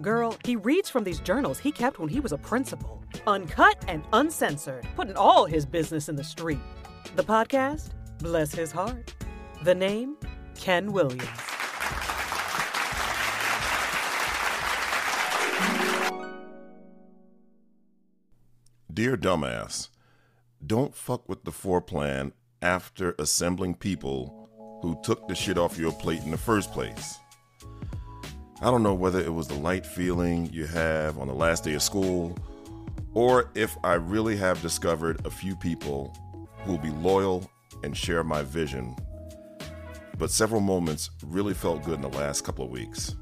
Girl, he reads from these journals he kept when he was a principal, uncut and uncensored, putting all his business in the street. The podcast, bless his heart. The name, Ken Williams. Dear Dumbass, don't fuck with the floor plan after assembling people who took the shit off your plate in the first place. I don't know whether it was the light feeling you have on the last day of school, or if I really have discovered a few people who will be loyal and share my vision. But several moments really felt good in the last couple of weeks.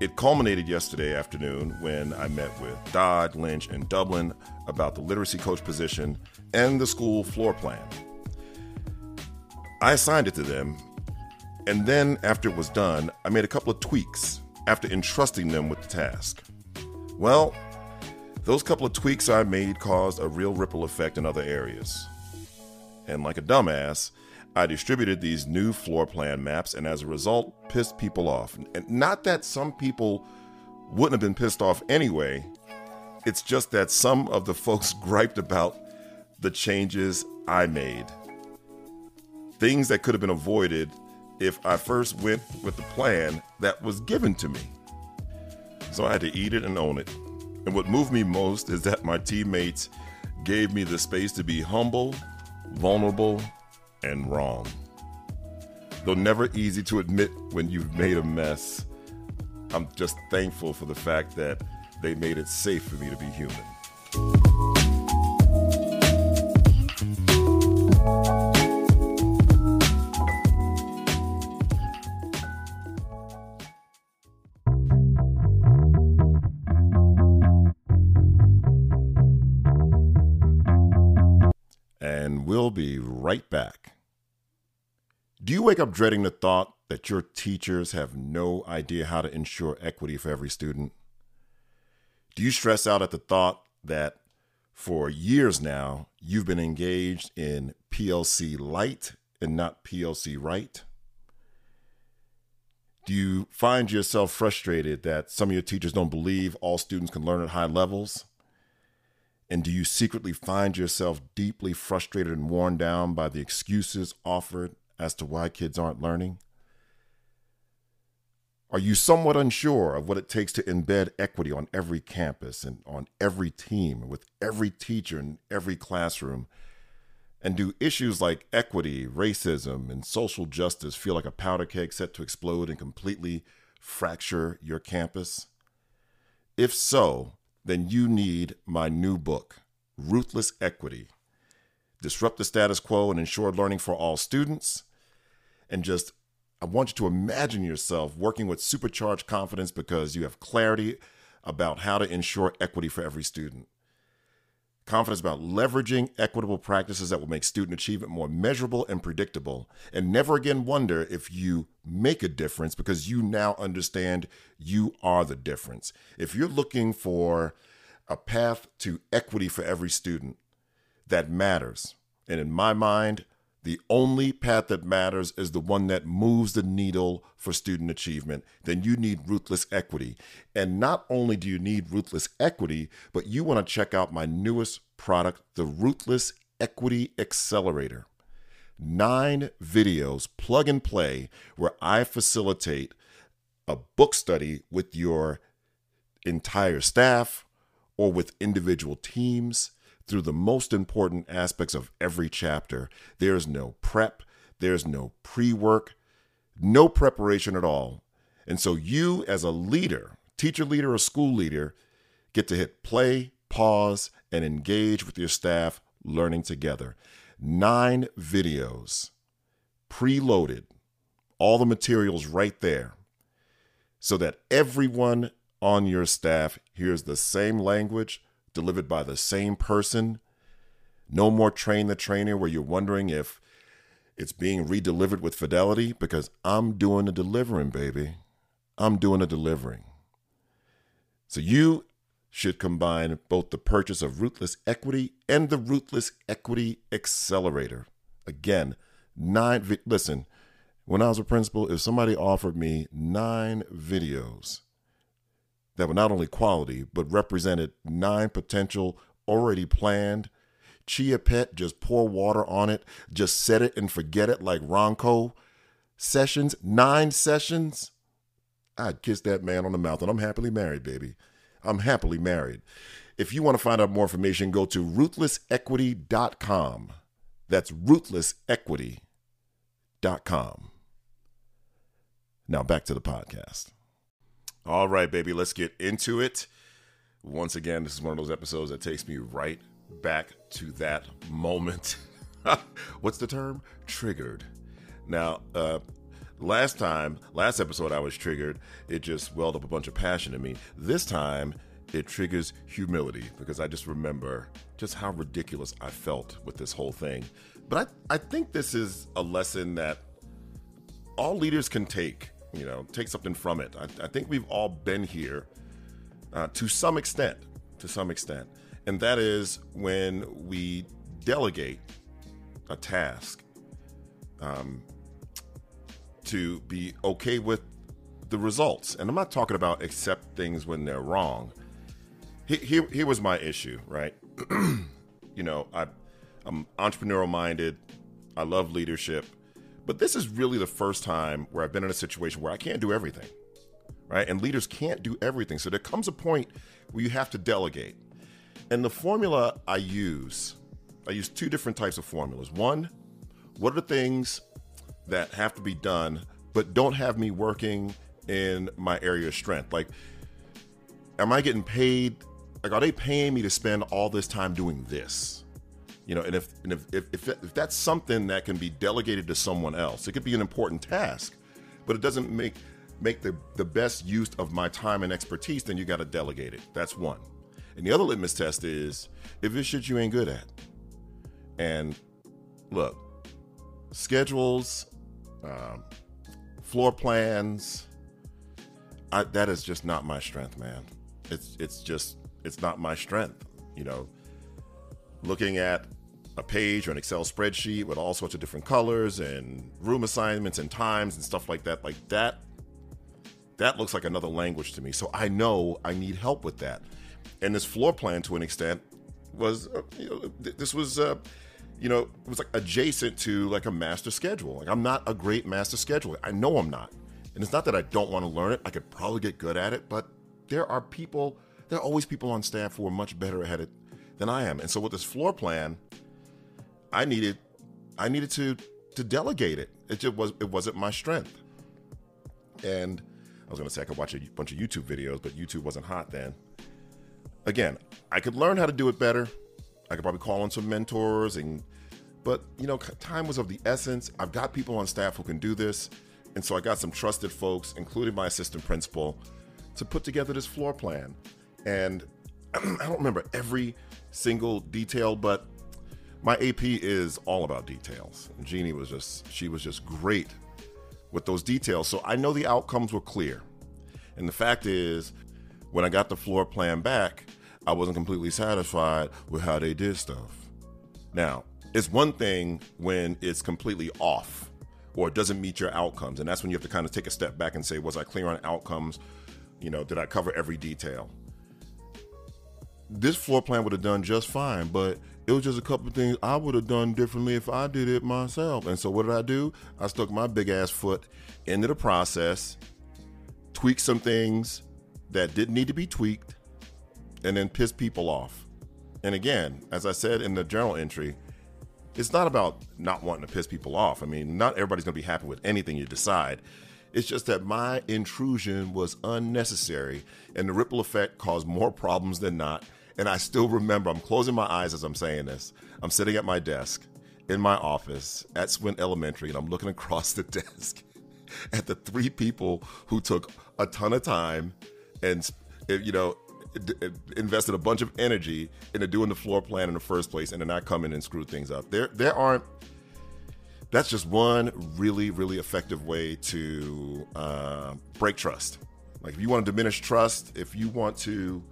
It culminated yesterday afternoon when I met with Dodd, Lynch, and Dublin about the literacy coach position and the school floor plan. I assigned it to them and then, after it was done, I made a couple of tweaks after entrusting them with the task. Well, those couple of tweaks I made caused a real ripple effect in other areas. And like a dumbass, I distributed these new floor plan maps and as a result pissed people off. And not that some people wouldn't have been pissed off anyway, it's just that some of the folks griped about the changes I made. Things that could have been avoided if I first went with the plan that was given to me. So I had to eat it and own it. And what moved me most is that my teammates gave me the space to be humble, vulnerable, and wrong. Though never easy to admit when you've made a mess, I'm just thankful for the fact that they made it safe for me to be human. Do you wake up dreading the thought that your teachers have no idea how to ensure equity for every student? Do you stress out at the thought that for years now you've been engaged in PLC light and not PLC right? Do you find yourself frustrated that some of your teachers don't believe all students can learn at high levels? And do you secretly find yourself deeply frustrated and worn down by the excuses offered as to why kids aren't learning? Are you somewhat unsure of what it takes to embed equity on every campus and on every team, with every teacher in every classroom? And do issues like equity, racism, and social justice feel like a powder keg set to explode and completely fracture your campus? If so, then you need my new book, Ruthless Equity Disrupt the Status Quo and Ensure Learning for All Students. And just, I want you to imagine yourself working with supercharged confidence because you have clarity about how to ensure equity for every student confidence about leveraging equitable practices that will make student achievement more measurable and predictable, and never again wonder if you make a difference because you now understand you are the difference. If you're looking for a path to equity for every student, that matters. And in my mind, the only path that matters is the one that moves the needle for student achievement, then you need ruthless equity. And not only do you need ruthless equity, but you want to check out my newest product, the Ruthless Equity Accelerator. Nine videos, plug and play, where I facilitate a book study with your entire staff or with individual teams through the most important aspects of every chapter. There's no prep, there's no pre work, no preparation at all. And so, you as a leader, teacher leader, or school leader, get to hit play, pause, and engage with your staff learning together. Nine videos, preloaded, all the materials right there, so that everyone on your staff hears the same language delivered by the same person. No more train the trainer where you're wondering if it's being redelivered with fidelity because I'm doing the delivering, baby. I'm doing the delivering. So you should combine both the purchase of Ruthless Equity and the Ruthless Equity Accelerator. Again, nine, vi- listen, when I was a principal, if somebody offered me nine videos that were not only quality, but represented nine potential already planned. Chia Pet, just pour water on it, just set it and forget it like Ronco sessions, nine sessions. I'd kiss that man on the mouth, and I'm happily married, baby. I'm happily married. If you want to find out more information, go to ruthlessequity.com. That's ruthlessequity.com. Now back to the podcast. All right, baby, let's get into it. Once again, this is one of those episodes that takes me right back to that moment. What's the term? Triggered. Now, uh, last time, last episode, I was triggered. It just welled up a bunch of passion in me. This time, it triggers humility because I just remember just how ridiculous I felt with this whole thing. But I, I think this is a lesson that all leaders can take, you know, take something from it. I, I think we've all been here uh, to some extent, to some extent. And that is when we delegate a task um, to be okay with the results. And I'm not talking about accept things when they're wrong. Here, here was my issue, right? you know, I, I'm entrepreneurial minded. I love leadership. But this is really the first time where I've been in a situation where I can't do everything, right? And leaders can't do everything. So there comes a point where you have to delegate. And the formula I use, I use two different types of formulas. One, what are the things that have to be done, but don't have me working in my area of strength? Like, am I getting paid? Like, are they paying me to spend all this time doing this? You know, and if and if, if, if, if that's something that can be delegated to someone else, it could be an important task, but it doesn't make make the, the best use of my time and expertise, then you got to delegate it. That's one. And the other litmus test is if it's shit you ain't good at. And look, schedules, um, floor plans, I, that is just not my strength, man. It's it's just it's not my strength. You know, looking at a page or an Excel spreadsheet with all sorts of different colors and room assignments and times and stuff like that, like that, that looks like another language to me. So I know I need help with that. And this floor plan to an extent was uh, you know, this was uh, you know it was like adjacent to like a master schedule. Like i'm not a great master scheduler. I know i'm not. And it's not that i don't want to learn it. I could probably get good at it but there are people there are always people on staff who are much better at it than i am. And so with this floor plan i needed i needed to to delegate it it just was it wasn't my strength and i was going to say i could watch a bunch of youtube videos but youtube wasn't hot then again, I could learn how to do it better. I could probably call on some mentors and but you know, time was of the essence. I've got people on staff who can do this. And so I got some trusted folks, including my assistant principal, to put together this floor plan. And I don't remember every single detail, but my AP is all about details. Jeannie was just she was just great with those details. So I know the outcomes were clear. And the fact is, when I got the floor plan back, I wasn't completely satisfied with how they did stuff. Now, it's one thing when it's completely off or it doesn't meet your outcomes. And that's when you have to kind of take a step back and say, was I clear on outcomes? You know, did I cover every detail? This floor plan would have done just fine, but it was just a couple of things I would have done differently if I did it myself. And so what did I do? I stuck my big ass foot into the process, tweaked some things that didn't need to be tweaked, and then piss people off. And again, as I said in the journal entry, it's not about not wanting to piss people off. I mean, not everybody's going to be happy with anything you decide. It's just that my intrusion was unnecessary and the ripple effect caused more problems than not. And I still remember, I'm closing my eyes as I'm saying this. I'm sitting at my desk in my office at Swin Elementary and I'm looking across the desk at the three people who took a ton of time and, you know, invested a bunch of energy into doing the floor plan in the first place and then not come in and screw things up. There there aren't that's just one really really effective way to uh, break trust. Like if you want to diminish trust, if you want to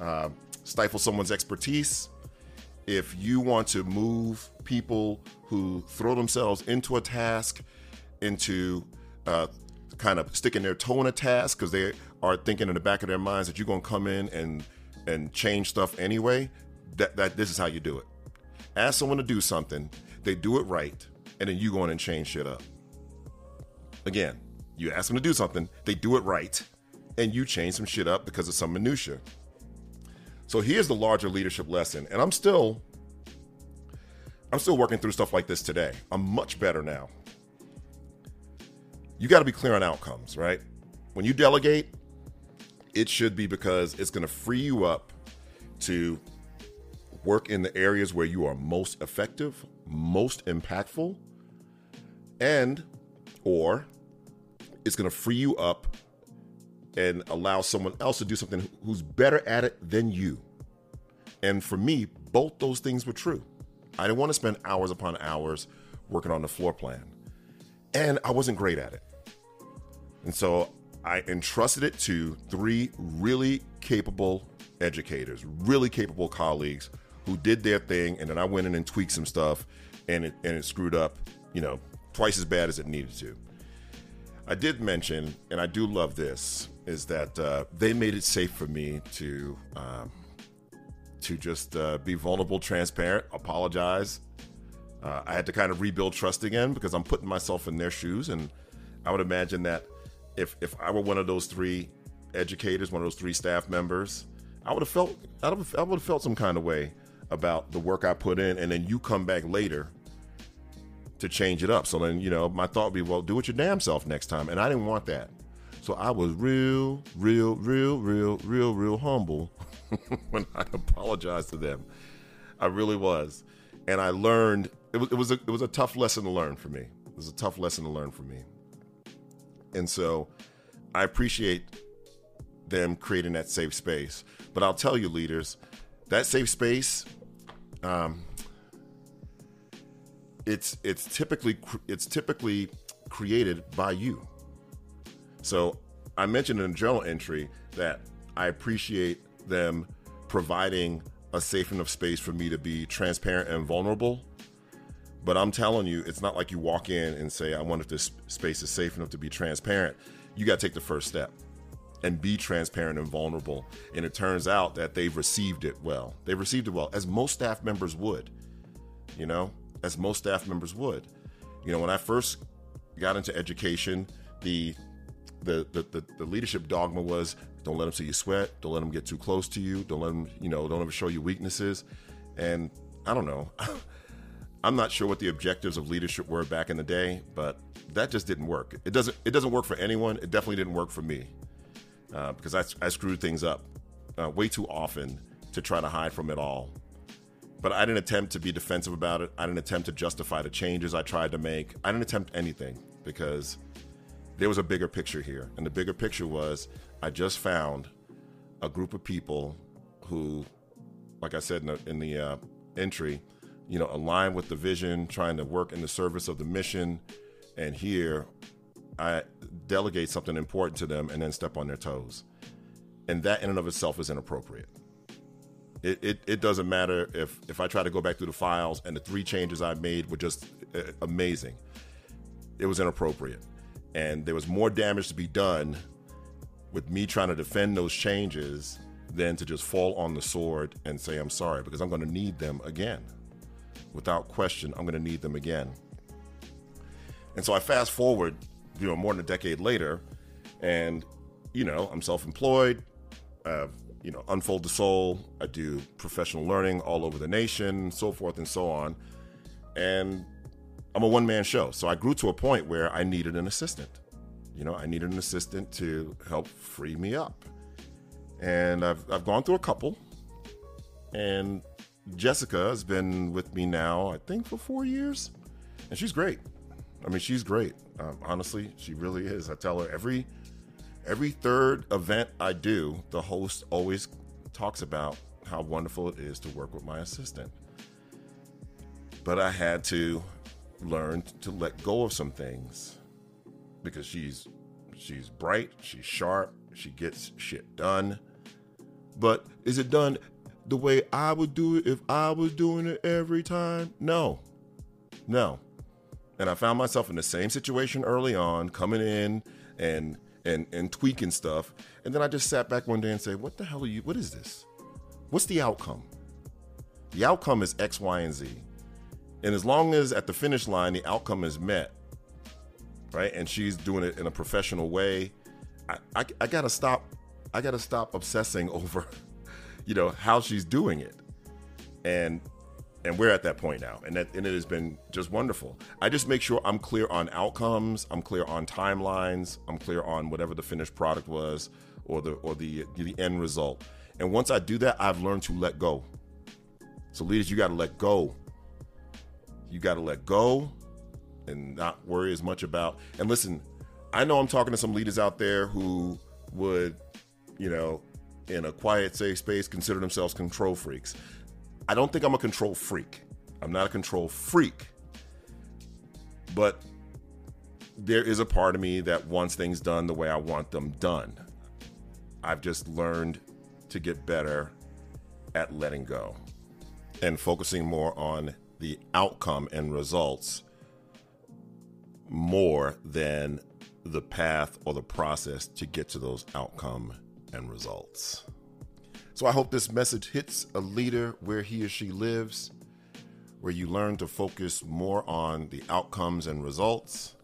uh, stifle someone's expertise, if you want to move people who throw themselves into a task into uh, kind of sticking their toe in a task because they are thinking in the back of their minds that you're going to come in and and change stuff anyway, that that this is how you do it. Ask someone to do something, they do it right, and then you go in and change shit up. Again, you ask them to do something, they do it right, and you change some shit up because of some minutia. So here's the larger leadership lesson, and I'm still I'm still working through stuff like this today. I'm much better now. You got to be clear on outcomes, right? When you delegate, it should be because it's going to free you up to work in the areas where you are most effective, most impactful, and or it's going to free you up and allow someone else to do something who's better at it than you. And for me, both those things were true. I didn't want to spend hours upon hours working on the floor plan. And I wasn't great at it. And so I entrusted it to three really capable educators, really capable colleagues who did their thing. And then I went in and tweaked some stuff and it, and it screwed up, you know, twice as bad as it needed to. I did mention, and I do love this, is that uh, they made it safe for me to um, to just uh, be vulnerable, transparent, apologize. Uh, I had to kind of rebuild trust again because I'm putting myself in their shoes, and I would imagine that if if I were one of those three educators, one of those three staff members, I would have felt I would have, I would have felt some kind of way about the work I put in, and then you come back later to change it up. So then you know my thought would be, well, do it your damn self next time, and I didn't want that. So I was real, real, real, real, real, real humble when I apologized to them. I really was, and I learned it was it was a it was a tough lesson to learn for me. It was a tough lesson to learn for me, and so I appreciate them creating that safe space. But I'll tell you, leaders, that safe space, um, it's it's typically it's typically created by you. So I mentioned in a journal entry that I appreciate them providing a safe enough space for me to be transparent and vulnerable. But I'm telling you, it's not like you walk in and say, I wonder if this space is safe enough to be transparent. You got to take the first step and be transparent and vulnerable. And it turns out that they've received it well. They've received it well, as most staff members would, you know, as most staff members would. You know, when I first got into education, the the, the, the, the leadership dogma was don't let them see you sweat. Don't let them get too close to you. Don't let them, you know, don't ever show you weaknesses. And I don't know. I'm not sure what the objectives of leadership were back in the day, but that just didn't work. It doesn't. It doesn't work for anyone. It definitely didn't work for me uh, because I, I screwed things up uh, way too often to try to hide from it all. But I didn't attempt to be defensive about it. I didn't attempt to justify the changes I tried to make. I didn't attempt anything because there was a bigger picture here. And the bigger picture was I just found a group of people who, like I said in the, in the uh, entry, you know, align with the vision, trying to work in the service of the mission. And here, I delegate something important to them and then step on their toes. And that in and of itself is inappropriate. It, it, it doesn't matter if, if I try to go back through the files and the three changes I made were just uh, amazing. It was inappropriate. And there was more damage to be done with me trying to defend those changes than to just fall on the sword and say, I'm sorry, because I'm going to need them again. Without question, I'm going to need them again. And so I fast forward, you know, more than a decade later, and, you know, I'm self employed, uh, you know, Unfold the Soul, I do professional learning all over the nation, so forth and so on. And I'm a one man show. So I grew to a point where I needed an assistant. You know, I needed an assistant to help free me up. And I've, I've gone through a couple. And Jessica has been with me now, I think, for four years. And she's great. I mean, she's great. Um, honestly, she really is. I tell her every every third event I do, the host always talks about how wonderful it is to work with my assistant. But I had to learn to let go of some things because she's she's bright, she's sharp, she gets shit done. But is it done the way I would do it if I was doing it every time? No. No. And I found myself in the same situation early on, coming in and and and tweaking stuff. And then I just sat back one day and said, "What the hell are you? What is this? What's the outcome? The outcome is X, Y, and Z. And as long as at the finish line the outcome is met, right, and she's doing it in a professional way, I, I, I gotta stop. I gotta stop obsessing over, you know, how she's doing it, and and we're at that point now and that and it has been just wonderful. I just make sure i'm clear on outcomes i'm clear on timelines i'm clear on whatever the finished product was or the or the the end result. And once i do that i've learned to let go. So leaders you got to let go you got to let go and not worry as much about and listen i know i'm talking to some leaders out there who would you know in a quiet safe space consider themselves control freaks I don't think I'm a control freak. I'm not a control freak. But there is a part of me that wants things done the way I want them done. I've just learned to get better at letting go and focusing more on the outcome and results more than the path or the process to get to those outcome and results. So I hope this message hits a leader where he or she lives, where you learn to focus more on the outcomes and results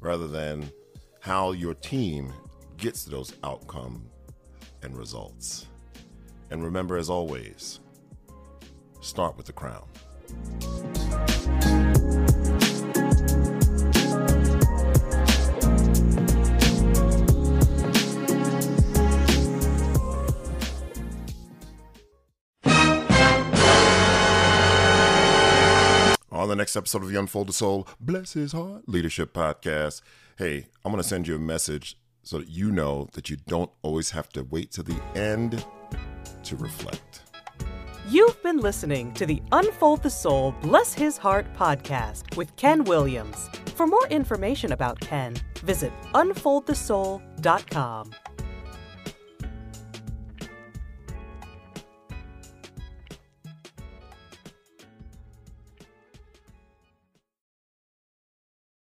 rather than how your team gets to those outcome and results. And remember, as always, start with the crown. On the next episode of the Unfold the Soul, bless his heart, leadership podcast. Hey, I'm going to send you a message so that you know that you don't always have to wait to the end to reflect. You've been listening to the Unfold the Soul, Bless His Heart podcast with Ken Williams. For more information about Ken, visit unfoldthesoul.com.